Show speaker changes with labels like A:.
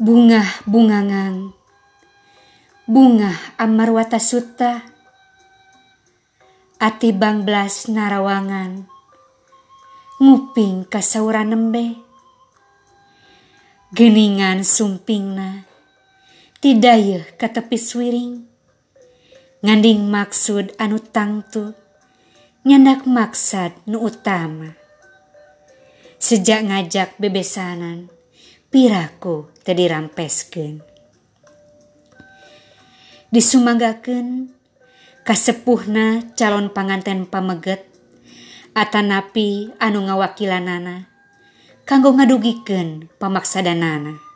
A: bunga bungangang, bunga amarwata sutta ati bangblas narawangan, nguping kasauran nembe, geningan sumpingna, tidayeuh katepis swiring nganding maksud anu tangtu, nyandak maksad nu utama. Sejak ngajak bebesanan, piraku tadi dirampeskeun disumanggaken kasepuhna calon panganten pameget Atanapi anu ngawakilanana kanggo ngadugiken pamaksadanana.